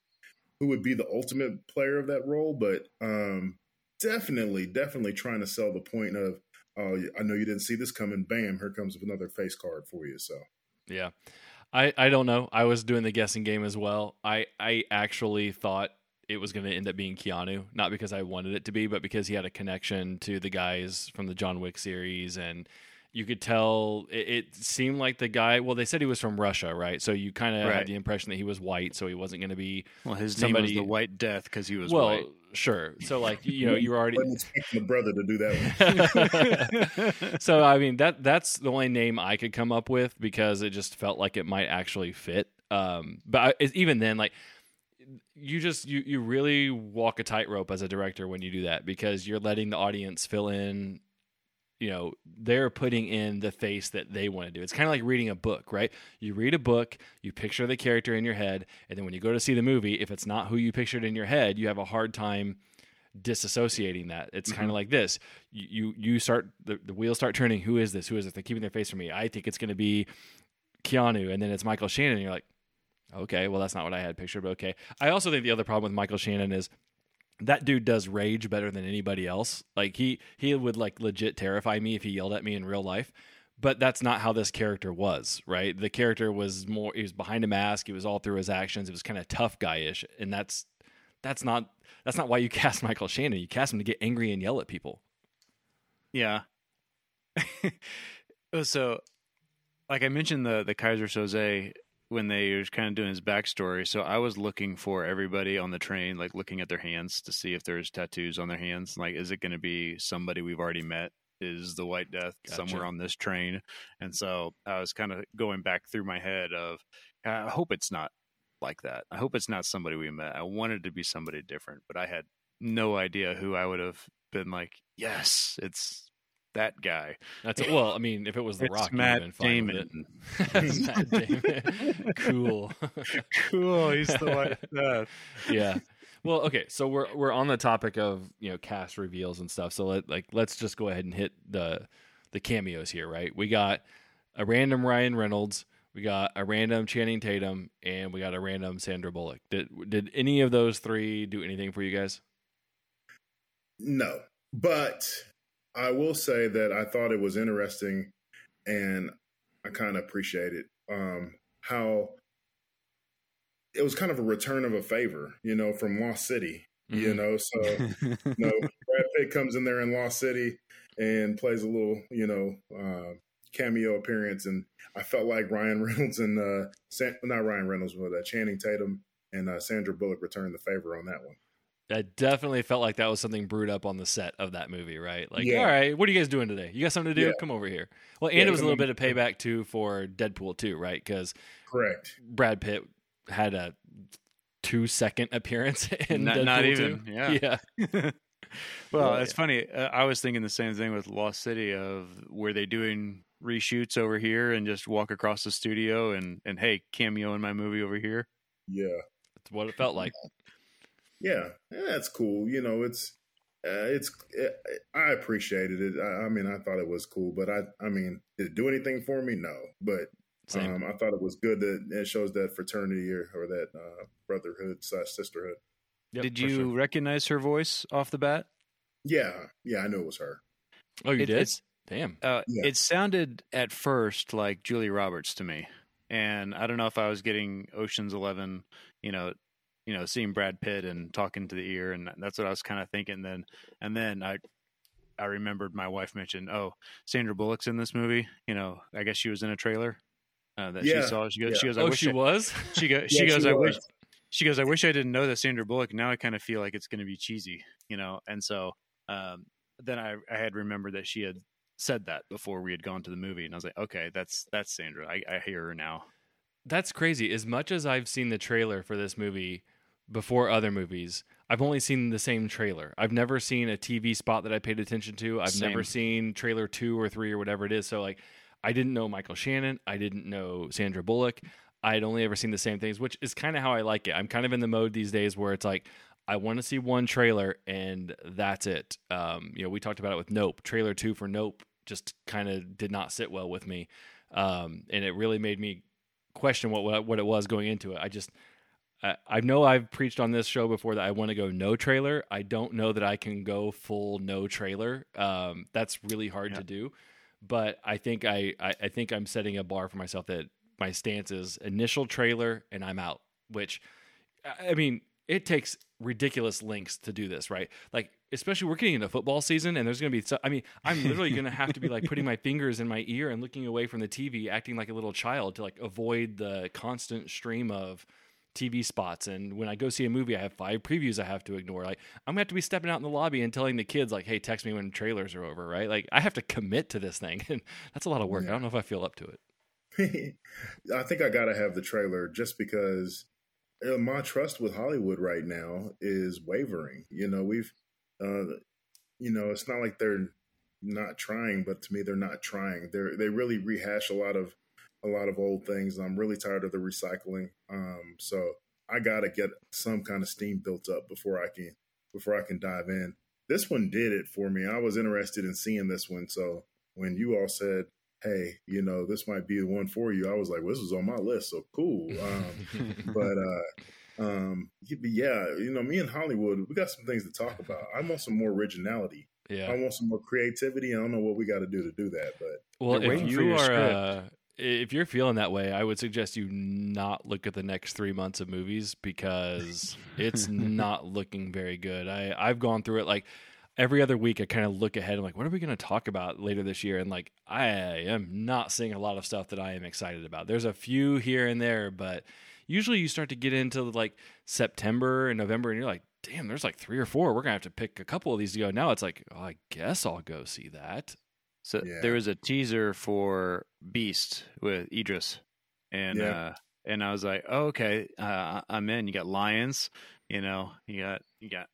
who would be the ultimate player of that role, but um, definitely, definitely trying to sell the point of, oh, I know you didn't see this coming. Bam, here comes another face card for you. So Yeah. I, I don't know. I was doing the guessing game as well. I, I actually thought it was going to end up being Keanu, not because I wanted it to be, but because he had a connection to the guys from the John Wick series. And you could tell it, it seemed like the guy, well, they said he was from Russia, right? So you kind of Right. had the impression that he was white, so he wasn't going to be. Well, his Somebody- name was the White Death because he was well, white. sure. So, like, you know, you were already. wasn't the brother to do that one. so I mean that that's the only name I could come up with because it just felt like it might actually fit. Um, but I, even then, like you just you you really walk a tightrope as a director when you do that because you're letting the audience fill in. You know, they're putting in the face that they want to do. It's kind of like reading a book, right? You read a book, you picture the character in your head, and then when you go to see the movie, if it's not who you pictured in your head, you have a hard time disassociating that. It's kind of mm-hmm. like this. You you, you start the, the wheels start turning. Who is this? Who is this? They're keeping their face from me. I think it's going to be Keanu, and then it's Michael Shannon. And you're like, okay, well that's not what I had pictured, but okay. I also think the other problem with Michael Shannon is that dude does rage better than anybody else. Like he he would like legit terrify me if he yelled at me in real life. But that's not how this character was, right? The character was more he was behind a mask, he was all through his actions, it was kind of tough guyish, and that's that's not that's not why you cast Michael Shannon. You cast him to get angry and yell at people. Yeah. So, like I mentioned, the the Keyser Soze when they were kind of doing his backstory. So I was looking for everybody on the train, like looking at their hands to see if there's tattoos on their hands. Like, is it going to be somebody we've already met? Is the White Death Gotcha. somewhere on this train? And so I was kind of going back through my head of, I hope it's not like that. I hope it's not somebody we met. I wanted to be somebody different, but I had no idea who I would have been like, yes, it's that guy. That's well, I mean, if it was The It's Rock, you'd Matt have been fine with Damon. it. Matt Damon. cool. cool. He's the one. Death. yeah. Well, okay, so we're we're on the topic of you know cast reveals and stuff. So let like let's just go ahead and hit the the cameos here, right? We got a random Ryan Reynolds, we got a random Channing Tatum, and we got a random Sandra Bullock. Did did any of those three do anything for you guys? No, but I will say that I thought it was interesting, and I kind of appreciated um, how it was kind of a return of a favor, you know, from Lost City. You Mhm. know, so you know, Brad Pitt comes in there in Lost City and plays a little, you know, uh, cameo appearance, and I felt like Ryan Reynolds and uh, San- not Ryan Reynolds, but uh, Channing Tatum and uh, Sandra Bullock returned the favor on that one. I definitely felt like that was something brewed up on the set of that movie, right? Like, Yeah. all right, what are you guys doing today? You got something to do? Yeah. Come over here. Well, and Yeah, it was a little bit of payback too for Deadpool too, right? Because Correct. Brad Pitt had a two second appearance in Not- Deadpool not 2. even, yeah. yeah. well, Yeah. it's funny. Uh, I was thinking the same thing with Lost City. Of were they doing reshoots over here and just walk across the studio and and hey, cameo in my movie over here? Yeah. That's what it felt like. Yeah, yeah, that's cool. You know, it's uh, it's uh, I appreciated it. I, I mean, I thought it was cool, but I I mean, did it do anything for me? No, but Same. um, I thought it was good that it shows that fraternity or, or that uh, brotherhood slash sisterhood. Yep, Did you sure. recognize her voice off the bat? Yeah, yeah, I knew it was her. Oh, you It- did? Damn. Uh, Yeah. It sounded at first like Julie Roberts to me, and I don't know if I was getting Ocean's Eleven, you know, you know, seeing Brad Pitt and talking to the ear, and that's what I was kind of thinking. Then, and then I, I remembered my wife mentioned, oh, Sandra Bullock's in this movie. You know, I guess she was in a trailer uh, that Yeah, she saw. She goes, yeah. she goes, I Oh, wish she I- was? she goes, Yeah, she goes, I wish. She goes, I wish I didn't know that Sandra Bullock. Now I kind of feel like it's going to be cheesy, you know. And so um, then I, I had remembered that she had said that before we had gone to the movie, and I was like, okay, that's that's Sandra. I, I hear her now. That's crazy. As much as I've seen the trailer for this movie before other movies, I've only seen the same trailer. I've never seen a TV spot that I paid attention to. I've never seen trailer two or three or whatever it is. So like, I didn't know Michael Shannon. I didn't know Sandra Bullock. I had only ever seen the same things, which is kind of how I like it. I'm kind of in the mode these days where it's like I want to see one trailer and that's it. Um, you know, we talked about it with Nope. Trailer two for Nope just kind of did not sit well with me, um, and it really made me question what what, what it was going into it. I just I, I know I've preached on this show before that I want to go no trailer. I don't know that I can go full no trailer. Um, that's really hard Yeah. to do, but I think I, I I think I'm setting a bar for myself that my stance is initial trailer and I'm out. Which I mean, it takes ridiculous lengths to do this, right? Like, especially we're getting into football season, and there's going to be. So, I mean, I'm literally going to have to be like putting my fingers in my ear and looking away from the TV, acting like a little child to like avoid the constant stream of TV spots. And when I go see a movie, I have five previews I have to ignore. Like, I'm gonna have to be stepping out in the lobby and telling the kids like, "Hey, text me when trailers are over." Right? Like, I have to commit to this thing, and that's a lot of work. I don't know if I feel up to it. I think I gotta have the trailer just because uh, my trust with Hollywood right now is wavering. You know, we've, uh, you know, it's not like they're not trying, but to me, they're not trying. They're they really rehash a lot of a lot of old things. I'm really tired of the recycling. Um, so I gotta get some kind of steam built up before I can before I can dive in. This one did it for me. I was interested in seeing this one. So when you all said hey, you know, this might be the one for you. I was like, well, this was on my list, so cool. Um, but uh, um, yeah, you know, me and Hollywood, we got some things to talk about. I want some more originality. yeah. I want some more creativity. I don't know what we got to do to do that, but Well, You're if you are, script. If you're feeling that way, I would suggest you not look at the next three months of movies because it's not looking very good. I I've gone through it like every other week. I kind of look ahead. I'm like, what are we going to talk about later this year? And like, I am not seeing a lot of stuff that I am excited about. There's a few here and there, but usually you start to get into like September and November, and you're like. Damn, there's like three or four. We're gonna have to pick a couple of these to go. Now it's like, oh, I guess I'll go see that. So Yeah. there was a teaser for Beast with Idris, and Yeah. uh, and I was like, oh, okay, uh, I'm in. You got lions, you know, you got you got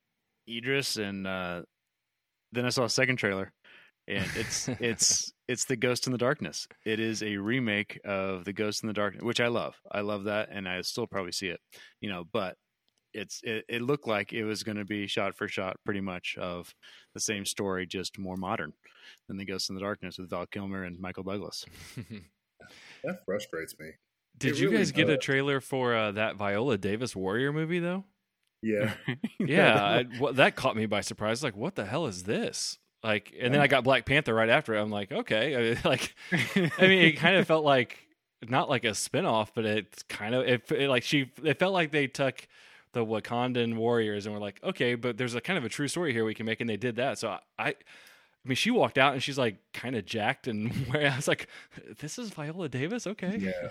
Idris, and uh, then I saw a second trailer, and it's it's it's the Ghost in the Darkness. It is a remake of the Ghost in the Darkness, which I love. I love that, and I still probably see it, you know, but. It's it, it looked like it was going to be shot for shot, pretty much of the same story, just more modern than the Ghost in the Darkness with Val Kilmer and Michael Douglas. that frustrates me. Did It you really guys get a trailer for uh, that Viola Davis Warrior movie though? Yeah, Yeah, I, well, that caught me by surprise. Like, what the hell is this? Like, and then I got Black Panther right after. it. I'm like, okay, I mean, like, I mean, it kind of felt like not like a spinoff, but it's kind of it, it like she. It felt like they took the Wakandan warriors and were like, okay, but there's a kind of a true story here we can make, and they did that. So I. I I mean, she walked out and she's like kind of jacked, and where I was like, "This is Viola Davis, okay?" yeah.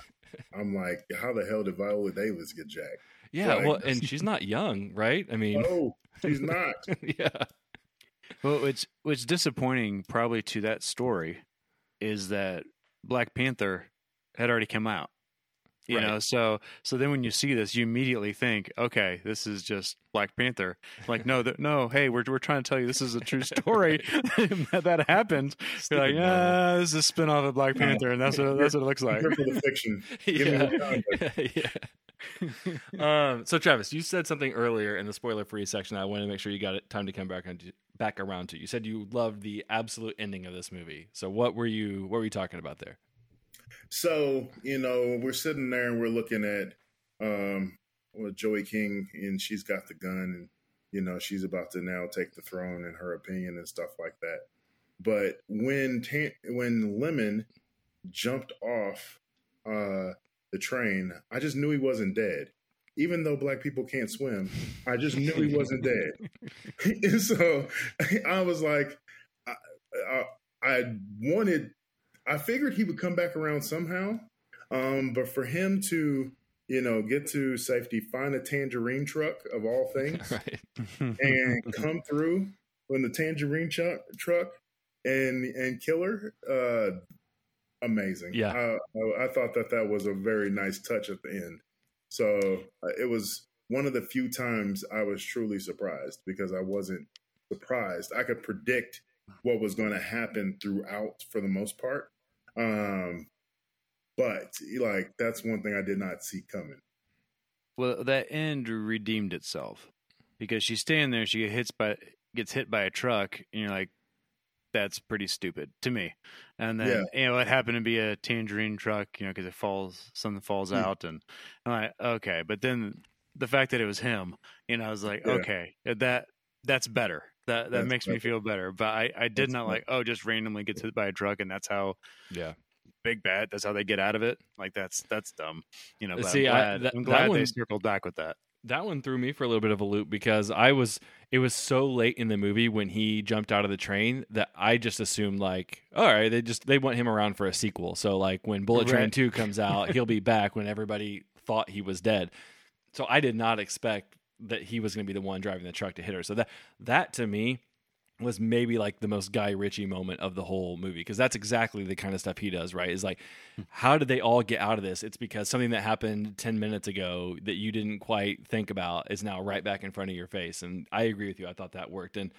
I'm like, how the hell did Viola Davis get jacked? Yeah, Like- well, and she's not young, right? I mean, no, she's not. yeah, well, what's what's disappointing probably to that story is that Black Panther had already come out. You Right. know, so so then when you see this, you immediately think, okay, this is just Black Panther. Like, no, th- no, hey, we're we're trying to tell you this is a true story that, that happened. You're like, Stupid ah, this is a spinoff of Black Panther, and that's what that's what it looks like. For the fiction. The yeah. um, so Travis, you said something earlier in the spoiler-free section. I wanted to make sure you got it time to come back on back around to. You said you loved the absolute ending of this movie. So what were you what were you talking about there? So, you know, we're sitting there and we're looking at um well, Joey King and she's got the gun and you know, she's about to now take the throne in her opinion and stuff like that. But when when Lemon jumped off uh the train, I just knew he wasn't dead. Even though black people can't swim, I just knew he wasn't dead. and so I was like, I, I, I wanted I figured he would come back around somehow. Um, but for him to, you know, get to safety, find a tangerine truck of all things, right. and come through when the tangerine truck truck and and kill her, uh, amazing. Yeah. I, I, I thought that that was a very nice touch at the end. So uh, it was one of the few times I was truly surprised because I wasn't surprised. I could predict what was going to happen throughout for the most part. Um, but like that's one thing I did not see coming. Well, that end redeemed itself because she's staying there. She gets hit by gets hit by a truck, and you're like, that's pretty stupid to me. And then you know it happened to be a tangerine truck, you know, because it falls, something falls Hmm. out, and I'm like, okay. But then the fact that it was him, you know, I was like, Yeah. okay, that that's better. That that That's makes me feel better. But I I did That's not better. like oh just randomly gets hit by a truck and that's how Yeah. big bad. That's how they get out of it. Like that's that's dumb. You know. But See, I- I'm glad, that- I'm glad they circled back with that. that one threw me for a little bit of a loop because I was it was so late in the movie when he jumped out of the train that I just assumed like all right they just they want him around for a sequel so like when Bullet Train 2 comes out he'll be back when everybody thought he was dead so I did not expect that he was going to be the one driving the truck to hit her so that that to me was maybe like the most Guy Ritchie moment of the whole movie because that's exactly the kind of stuff he does, right? Is like, hmm. how did they all get out of this? It's because something that happened 10 minutes ago that you didn't quite think about is now right back in front of your face. And I agree with you. I thought that worked. And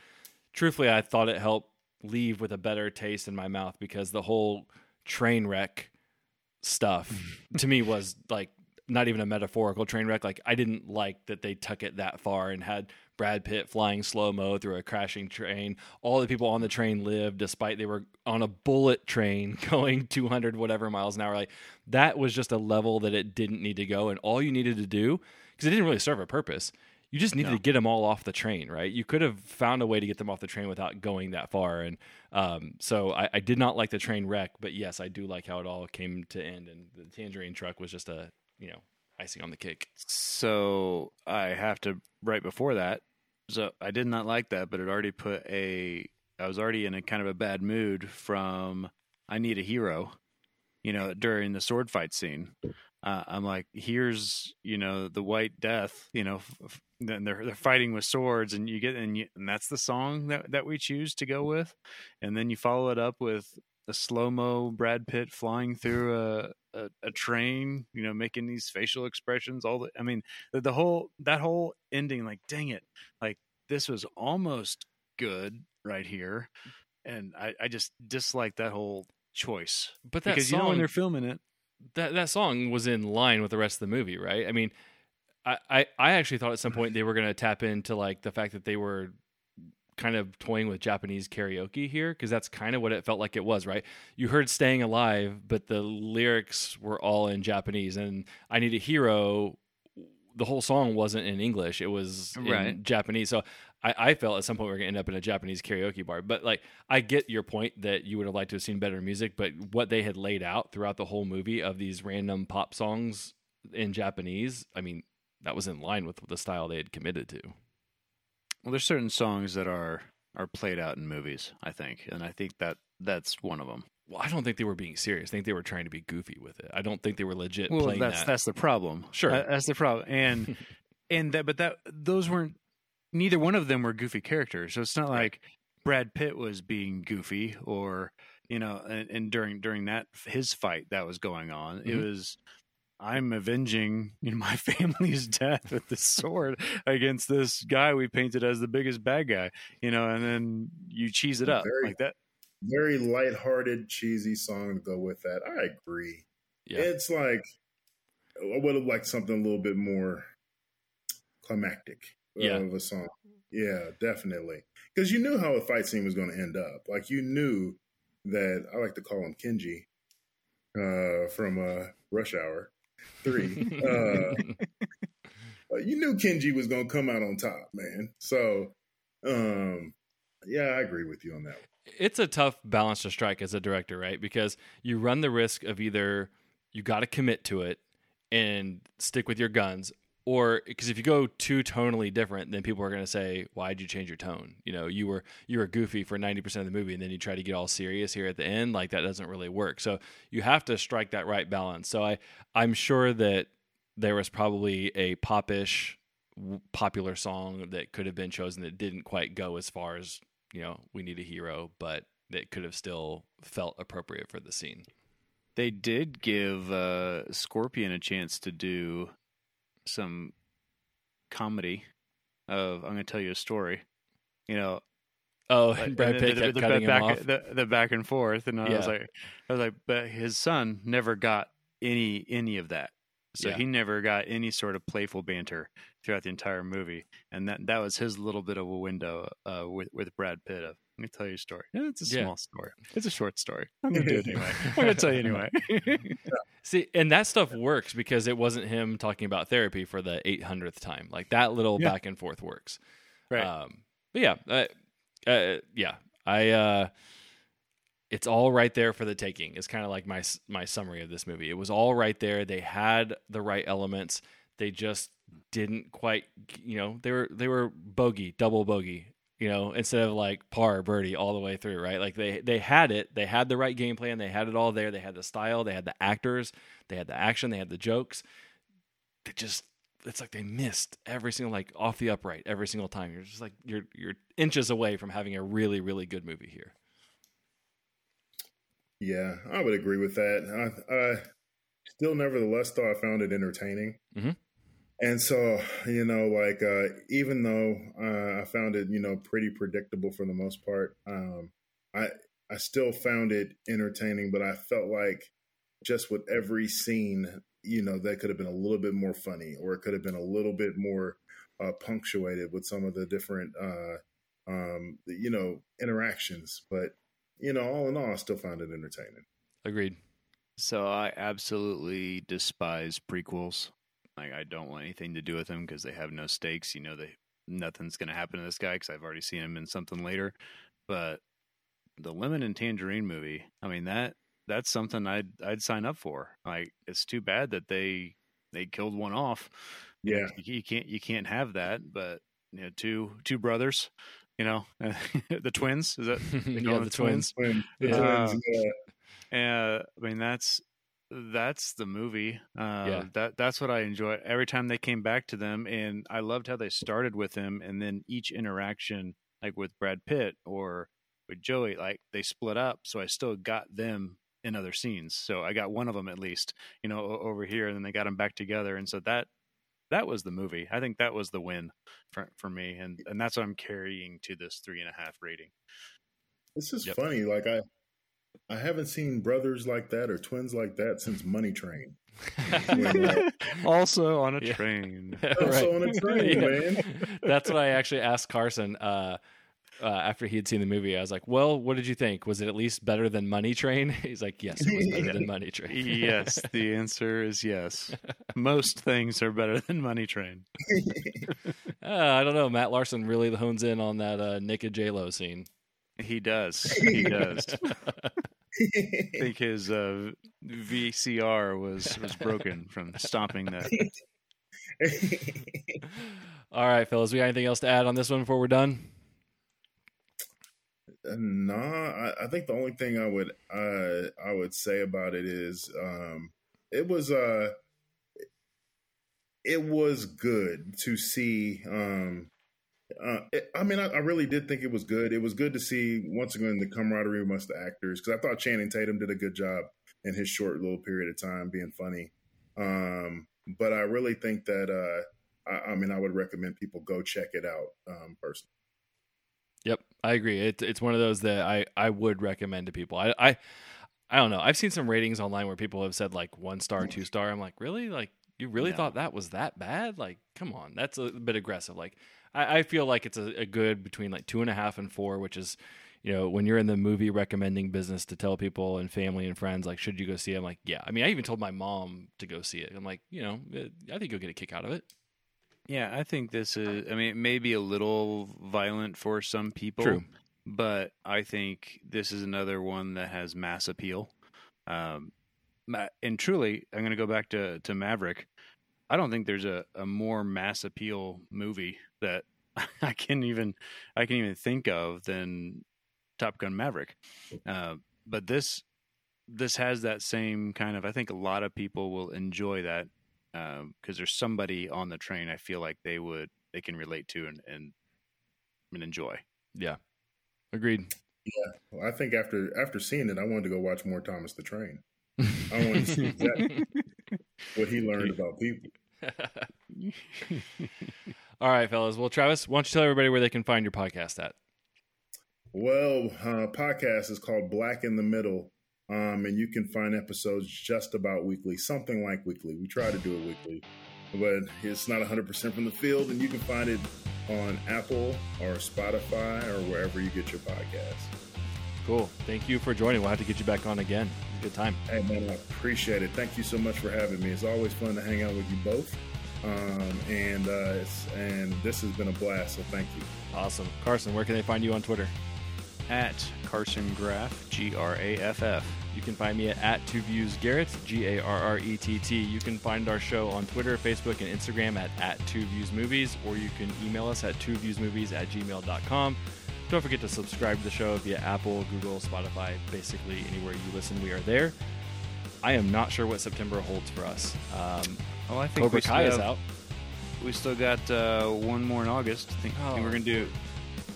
truthfully, I thought it helped leave with a better taste in my mouth because the whole train wreck stuff to me was like not even a metaphorical train wreck. Like I didn't like that they took it that far and had Brad Pitt flying slow mo through a crashing train. All the people on the train lived despite they were on a bullet train going 200 whatever miles an hour. Like that was just a level that it didn't need to go. And all you needed to do, because it didn't really serve a purpose, you just needed to get them all off the train, right? You could have found a way to get them off the train without going that far. And um, so I, I did not like the train wreck, but yes, I do like how it all came to end. And the tangerine truck was just a, you know, icing on the cake. So I have to right before that. So I did not like that, but it already put a. I was already in a kind of a bad mood from I need a hero, you know, during the sword fight scene. Uh, I'm like, here's you know the White Death, you know, f- then they're they're fighting with swords, and you get and you, and that's the song that that we choose to go with, and then you follow it up with a slow mo Brad Pitt flying through a, a a train, you know, making these facial expressions. All the, I mean, the, the whole that whole ending, like, dang it, like this was almost good right here, and I I just dislike that whole choice But that because song, you know when they're filming it, that that song was in line with the rest of the movie, right? I mean, I I, I actually thought at some point they were going to tap into like the fact that they were kind of toying with Japanese karaoke here because that's kind of what it felt like it was, right? You heard "Staying Alive," but the lyrics were all in Japanese, and "I Need a Hero." The whole song wasn't in English; it was in Japanese. So I, I felt at some point we are going to end up in a Japanese karaoke bar. But like, I get your point that you would have liked to have seen better music, but what they had laid out throughout the whole movie of these random pop songs in Japanese, I mean, that was in line with the style they had committed to. Well, there's certain songs that are are played out in movies. I think, and I think that that's one of them. Well, I don't think they were being serious. I think they were trying to be goofy with it. I don't think they were legit Well, playing that's that. that's the problem. Sure. Uh, that's the problem, and and that, but that those weren't. Neither one of them were goofy characters, so it's not like Brad Pitt was being goofy, or you know, and, and during during that his fight that was going on, it Mhm. was. I'm avenging you know, my family's death with this sword against this guy we painted as the biggest bad guy, you know, and then you cheese it up Very- like that. Very lighthearted, cheesy song to go with that. I agree. yeah. It's like I would have liked something a little bit more climactic Yeah. of a song. Yeah, definitely. Because you knew how a fight scene was going to end up. Like you knew that I like to call him Kenji uh, from uh, Rush Hour Three. uh, you knew Kenji was going to come out on top, man. So, um, yeah, I agree with you on that. One. it's a tough balance to strike as a director, right? Because you run the risk of either you got to commit to it and stick with your guns, or because if you go too tonally different, then people are going to say, "Why'd you change your tone?" You know, you were you were goofy for ninety percent of the movie, and then you try to get all serious here at the end. Like that doesn't really work. So you have to strike that right balance. So I I'm sure that there was probably a popish popular song that could have been chosen that didn't quite go as far as you know we need a hero but that could have still felt appropriate for the scene They did give uh, Scorpion a chance to do some comedy of I'm going to tell you a story. You know, oh and brad pitt the, kept the, cutting the him back, off The, the back and forth, and I was like, I was like, but his son never got any any of that. So Yeah. he never got any sort of playful banter throughout the entire movie, and that that was his little bit of a window uh, with with Brad Pitt of me tell you a story. Yeah, it's a Yeah. small story. It's a short story. I'm gonna do it anyway. I'm gonna tell you anyway. See, and that stuff works because it wasn't him talking about therapy for the 800th time. Like that little Yeah. back and forth works. right. Um, but yeah, uh, uh, yeah, I. Uh, it's all right there for the taking. It's kind of like my my summary of this movie. It was all right there. They had the right elements. They just didn't quite. You know, they were they were bogey, double bogey. You know, instead of like par birdie all the way through, right? Like they they had it. They had the right game plan. They had it all there. They had the style. They had the actors. They had the action. They had the jokes. They just it's like they missed every single like off the upright every single time. You're just like you're you're inches away from having a really really good movie here. Yeah, I would agree with that. I, I still, nevertheless, though, I found it entertaining. Mm Mhm. And so, you know, like uh, even though uh, I found it, you know, pretty predictable for the most part, um, I I still found it entertaining. But I felt like just with every scene, you know, that could have been a little bit more funny, or it could have been a little bit more uh, punctuated with some of the different, uh, um, you know, interactions. But you know, all in all, I still found it entertaining. Agreed. So I absolutely despise prequels. Like I don't want anything to do with them because they have no stakes. You know, they nothing's going to happen to this guy because I've already seen him in something later. But the Lemon and Tangerine movie, I mean that that's something I'd I'd sign up for. Like it's too bad that they they killed one off. Yeah. you, you can't you can't have that. But you know, two two brothers. You know, the twins. Is that yeah, them the twins. When the Yeah. twins, uh, uh, I mean, that's that's the movie. Uh, Yeah. that that's what I enjoy. Every time they came back to them, and I loved how they started with him, and then each interaction, like with Brad Pitt or with Joey, like they split up. So I still got them in other scenes. So I got one of them at least, you know, over here, and then they got them back together, and so that that was the movie. I think that was the win for for me, and and that's what I'm carrying to this three and a half rating. This is Yep. funny. Like I, I haven't seen brothers like that or twins like that since Money Train. When, uh, also on a Yeah. train. Also on a train, Yeah. man. That's what I actually asked Carson uh, uh, after he had seen the movie. I was like, "Well, what did you think? Was it at least better than Money Train?" He's like, "Yes, it was better than Money Train." yes, the answer is yes. Most things are better than Money Train. Uh, I don't know. Matt Larson really hones in on that uh, naked J Lo scene. He does. He does. I think his uh, VCR was was broken from stomping that. All right, fellas, we got anything else to add on this one before we're done? nah, I, I think the only thing I would uh, I would say about it is um, it was uh, it was good to see. Um, uh, it, I mean, I, I really did think it was good. It was good to see once again the camaraderie amongst the actors because I thought Channing Tatum did a good job in his short little period of time being funny. Um, but I really think that uh, I, I mean I would recommend people go check it out um, personally. Yep, I agree. It, it's one of those that I, I would recommend to people. I, I I don't know. I've seen some ratings online where people have said like one star, two star. I'm like, really? Like you really No. thought that was that bad? Like, come on, that's a bit aggressive. Like, I, I feel like it's a, a good between like two and a half and four, which is, you know, when you're in the movie recommending business to tell people and family and friends like, should you go see it? I'm like, yeah. I mean, I even told my mom to go see it. I'm like, you know, I think you'll get a kick out of it. Yeah, I think this is. I mean, it may be a little violent for some people, True. but I think this is another one that has mass appeal. Um, and truly, I'm going to go back to to Maverick. I don't think there's a, a more mass appeal movie that I can even I can even think of than Top Gun Maverick. Uh, but this this has that same kind of. I think a lot of people will enjoy that because there's somebody on the train. I feel like they would they can relate to and and, and enjoy. Yeah. Agreed. Well, I think after after seeing it, I wanted to go watch more Thomas the Train. I wanted to see exactly what he learned about people. All right, fellas. Well, Travis, why don't you tell everybody where they can find your podcast at? Well, uh, podcast is called Black in the Middle, um, and you can find episodes just about weekly, something like weekly. We try to do it weekly, but it's not 100% from the field, and you can find it on Apple or Spotify or wherever you get your podcasts. Cool. Thank you for joining. We'll have to get you back on again. Good time. Hey, man, I appreciate it. Thank you so much for having me. It's always fun to hang out with you both. Um, and uh, it's, and this has been a blast. So thank you. Awesome. Carson, where can they find you on Twitter? At Carson Graff, G R A F F. You can find me at, at Two Views Garrett, G A R R E T T. You can find our show on Twitter, Facebook, and Instagram at, at Two Views Movies, or you can email us at twoviewsmovies at gmail.com. Don't forget to subscribe to the show via Apple, Google, Spotify, basically anywhere you listen, we are there. I am not sure what September holds for us. Um, Oh, I think Cobra we still Kai is have- out. We still got uh, one more in August. I think, I think Oh. we're gonna do.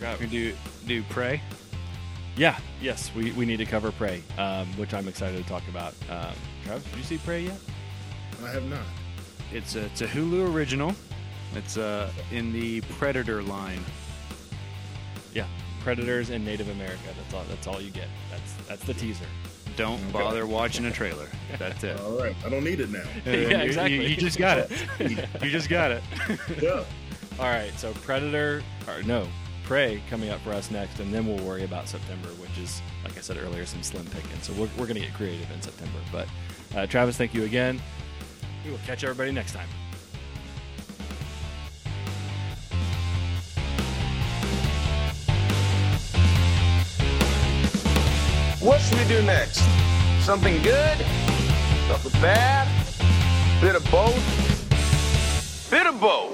We're gonna do do Prey. Yeah, yes, we, we need to cover Prey, um, which I'm excited to talk about. Um, Travis, did you see Prey yet? I have not. It's a, it's a Hulu original. It's uh, in the Predator line. Yeah, Predators and Native America. That's all. That's all you get. That's that's the teaser. Don't Okay. bother watching a trailer. That's it. All right. I don't need it now. Yeah, You- you- exactly. You, just got it. you just got it. Yeah. All right, so Predator, or no, Prey coming up for us next, and then we'll worry about September, which is, like I said earlier, some slim picking. So we're, we're going to get creative in September. But uh, Travis, thank you again. We will catch everybody next time. What should we do next? Something good? Something bad? Bit of both? Bit of both.